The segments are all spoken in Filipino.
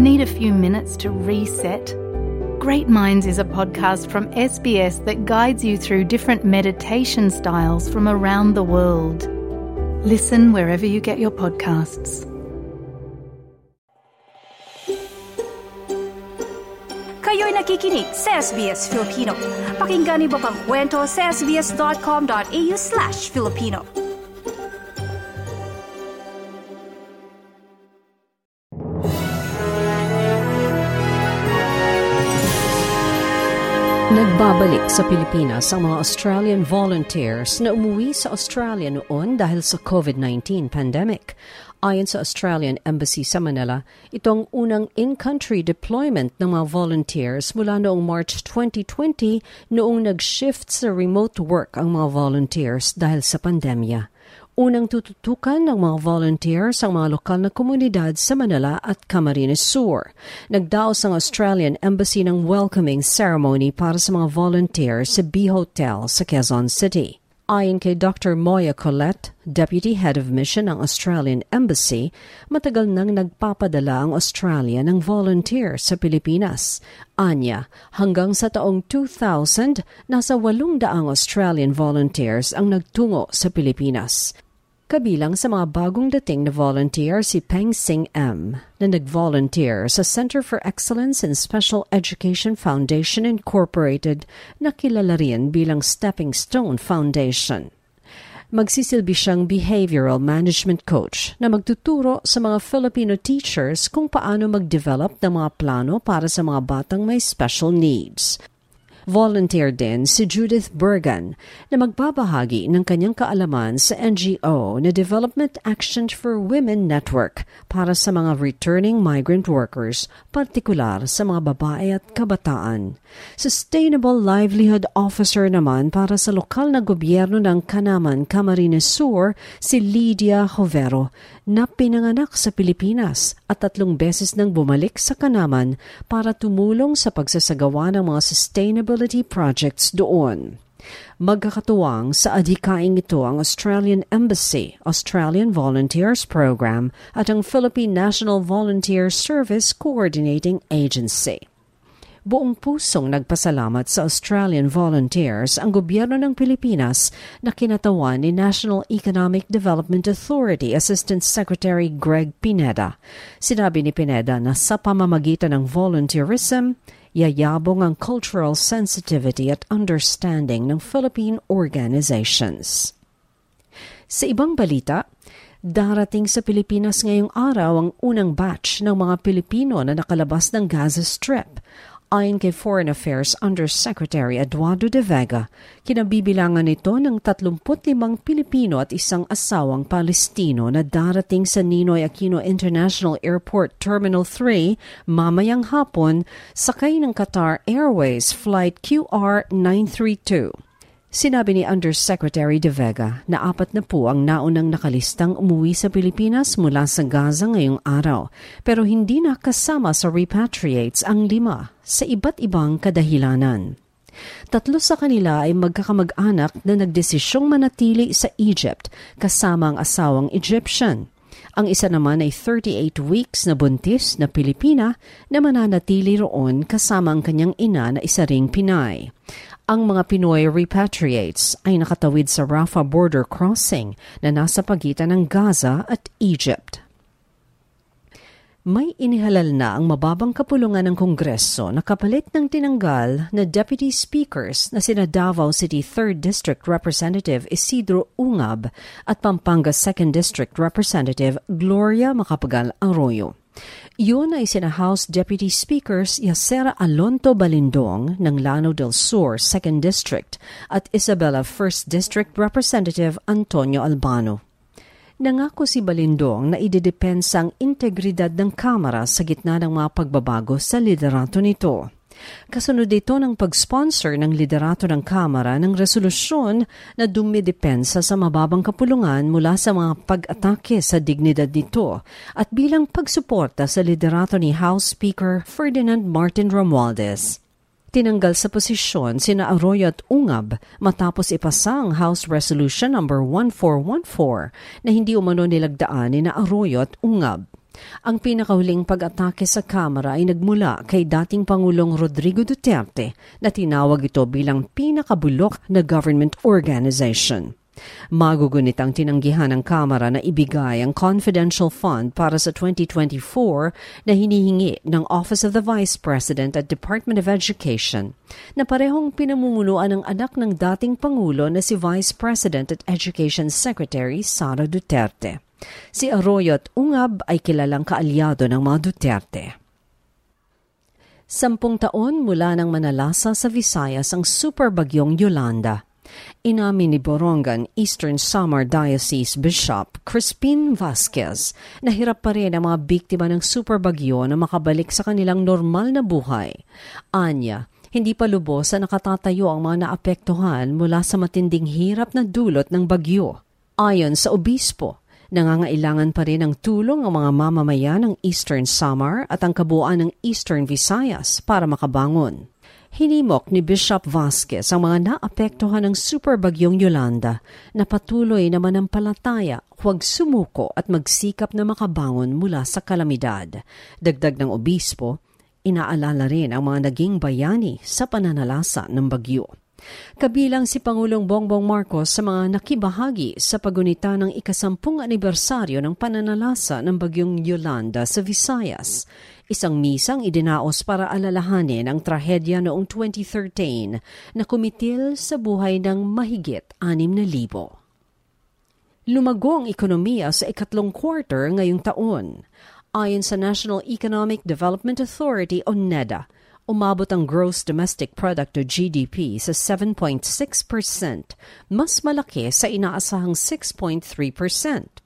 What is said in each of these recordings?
Need a few minutes to reset? Great Minds is a podcast from SBS that guides you through different meditation styles from around the world. Listen wherever you get your podcasts. Kayo'y nakikinig sa SBS Filipino. Pakinggan niyo pa ang kwento sa sbs.com.au slash Filipino. Nagbabalik sa Pilipinas ang mga Australian volunteers na umuwi sa Australia noon dahil sa COVID-19 pandemic. Ayon sa Australian Embassy sa Manila, itong unang in-country deployment ng mga volunteers mula noong March 2020 noong nag-shift sa remote work ang mga volunteers dahil sa pandemya. Unang tututukan ng mga volunteers ang mga lokal na komunidad sa Manila at Camarines Sur. Nagdaos ang Australian Embassy ng welcoming ceremony para sa mga volunteers sa B Hotel sa Quezon City. Ayon kay Dr. Moya Colette, Deputy Head of Mission ng Australian Embassy, matagal nang nagpapadala ang Australia ng volunteer sa Pilipinas. Anya, hanggang sa taong 2000, nasa 800 Australian volunteers ang nagtungo sa Pilipinas. Kabilang sa mga bagong dating na volunteer si Peng Sing M na nag-volunteer sa Center for Excellence in Special Education Foundation Incorporated na kilala rin bilang Stepping Stone Foundation. Magsisilbi siyang behavioral management coach na magtuturo sa mga Filipino teachers kung paano mag-develop ng mga plano para sa mga batang may special needs. Volunteer din si Judith Bergan na magbabahagi ng kanyang kaalaman sa NGO na Development Action for Women Network para sa mga returning migrant workers, partikular sa mga babae at kabataan. Sustainable Livelihood Officer naman para sa lokal na gobyerno ng Kanaman, Camarines Sur, si Lydia Jovero na pinanganak sa Pilipinas at tatlong beses nang bumalik sa Kanaman para tumulong sa pagsasagawa ng mga sustainability projects doon. Magkakatuwang sa adhikaing ito ang Australian Embassy, Australian Volunteers Program at ang Philippine National Volunteer Service Coordinating Agency buong pusong nagpasalamat sa Australian volunteers ang gobyerno ng Pilipinas na kinatawan ni National Economic Development Authority Assistant Secretary Greg Pineda. Sinabi ni Pineda na sa pamamagitan ng volunteerism, yayabong ang cultural sensitivity at understanding ng Philippine organizations. Sa ibang balita, Darating sa Pilipinas ngayong araw ang unang batch ng mga Pilipino na nakalabas ng Gaza Strip. Ayon kay Foreign Affairs Undersecretary Eduardo de Vega, kinabibilangan nito ng 35 Pilipino at isang asawang Palestino na darating sa Ninoy Aquino International Airport Terminal 3 mamayang hapon sakay ng Qatar Airways Flight QR932. Sinabi ni Undersecretary De Vega na apat na po ang naunang nakalistang umuwi sa Pilipinas mula sa Gaza ngayong araw, pero hindi na kasama sa repatriates ang lima sa iba't ibang kadahilanan. Tatlo sa kanila ay magkakamag-anak na nagdesisyong manatili sa Egypt kasama ang asawang Egyptian. Ang isa naman ay 38 weeks na buntis na Pilipina na mananatili roon kasama ang kanyang ina na isa ring Pinay. Ang mga Pinoy repatriates ay nakatawid sa Rafah border crossing na nasa pagitan ng Gaza at Egypt. May inihalal na ang mababang kapulungan ng Kongreso na kapalit ng tinanggal na Deputy Speakers na sina Davao City 3rd District Representative Isidro Ungab at Pampanga 2nd District Representative Gloria Macapagal Arroyo. Yun ay sina House Deputy Speakers Yasera Alonto Balindong ng Lanao del Sur, 2nd District at Isabela 1st District Representative Antonio Albano. Nangako si Balindong na idedepensa ang integridad ng Kamara sa gitna ng mga pagbabago sa liderato nito. Kasunod ito ng pag-sponsor ng liderato ng Kamara ng resolusyon na dumidepensa sa mababang kapulungan mula sa mga pag-atake sa dignidad nito at bilang pagsuporta sa liderato ni House Speaker Ferdinand Martin Romualdez. Tinanggal sa posisyon sina Arroyo at Ungab matapos ipasa ang House Resolution No. 1414 na hindi umano nilagdaan ni na Arroyo at Ungab. Ang pinakahuling pag-atake sa Kamara ay nagmula kay dating Pangulong Rodrigo Duterte na tinawag ito bilang pinakabulok na government organization. Magugunit ang tinanggihan ng Kamara na ibigay ang confidential fund para sa 2024 na hinihingi ng Office of the Vice President at Department of Education na parehong pinamumunuan ng anak ng dating Pangulo na si Vice President at Education Secretary Sara Duterte. Si Arroyo at Ungab ay kilalang kaalyado ng mga Duterte. Sampung taon mula nang manalasa sa Visayas ang superbagyong Yolanda – Inamin ni Borongan Eastern Samar Diocese Bishop Crispin Vasquez na hirap pa rin ang mga biktima ng superbagyo na makabalik sa kanilang normal na buhay. Anya, hindi pa lubos na nakatatayo ang mga naapektuhan mula sa matinding hirap na dulot ng bagyo. Ayon sa obispo, nangangailangan pa rin ng tulong ang mga mamamayan ng Eastern Samar at ang kabuuan ng Eastern Visayas para makabangon. Hinimok ni Bishop Vasquez ang mga naapektuhan ng superbagyong Yolanda na patuloy na manampalataya, huwag sumuko at magsikap na makabangon mula sa kalamidad. Dagdag ng obispo, inaalala rin ang mga naging bayani sa pananalasa ng bagyo. Kabilang si Pangulong Bongbong Marcos sa mga nakibahagi sa pagunita ng ikasampung anibersaryo ng pananalasa ng bagyong Yolanda sa Visayas. Isang misang idinaos para alalahanin ang trahedya noong 2013 na kumitil sa buhay ng mahigit anim na libo. Lumago ang ekonomiya sa ikatlong quarter ngayong taon. Ayon sa National Economic Development Authority o NEDA, umabot ang gross domestic product o GDP sa 7.6%, mas malaki sa inaasahang 6.3%.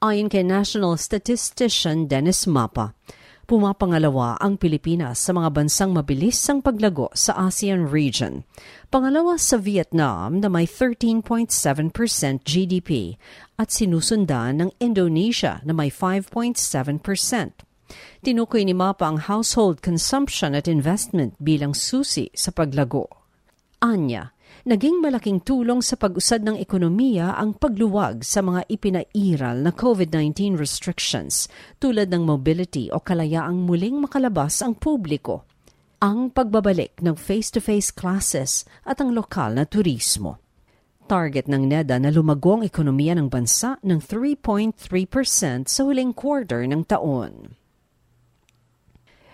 Ayon kay National Statistician Dennis Mapa, Pumapangalawa ang Pilipinas sa mga bansang mabilis ang paglago sa ASEAN region. Pangalawa sa Vietnam na may 13.7% GDP at sinusundan ng Indonesia na may 5.7%. Tinukoy ni Mapa ang household consumption at investment bilang susi sa paglago. Anya, naging malaking tulong sa pag-usad ng ekonomiya ang pagluwag sa mga ipinairal na COVID-19 restrictions tulad ng mobility o kalayaang muling makalabas ang publiko, ang pagbabalik ng face-to-face classes at ang lokal na turismo. Target ng NEDA na lumago ang ekonomiya ng bansa ng 3.3% sa huling quarter ng taon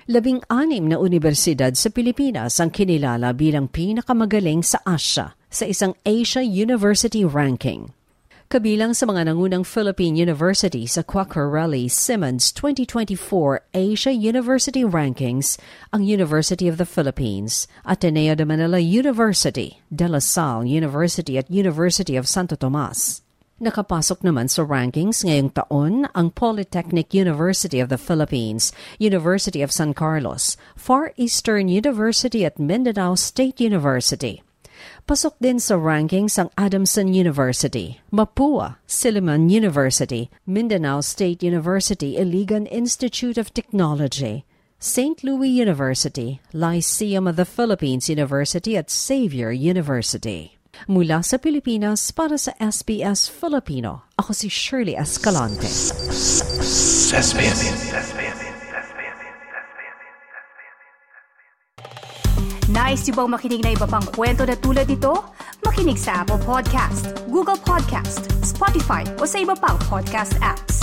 labing-anim na universidad sa Pilipinas ang kinilala bilang pinakamagaling sa Asia sa isang Asia University Ranking. Kabilang sa mga nangunang Philippine University sa Quacquarelli Simmons 2024 Asia University Rankings ang University of the Philippines, Ateneo de Manila University, De La Salle University at University of Santo Tomas. Nakapasok naman sa rankings ngayong taon ang Polytechnic University of the Philippines, University of San Carlos, Far Eastern University at Mindanao State University. Pasok din sa rankings ang Adamson University, Mapua, Silliman University, Mindanao State University Iligan Institute of Technology, St. Louis University, Lyceum of the Philippines University at Xavier University. Mula sa Pilipinas para sa SBS Filipino, ako si Shirley Escalante. Nice yung bang makinig na iba pang kwento na tulad ito? Makinig sa Apple Podcast, Google Podcast, Spotify o sa iba pang podcast apps.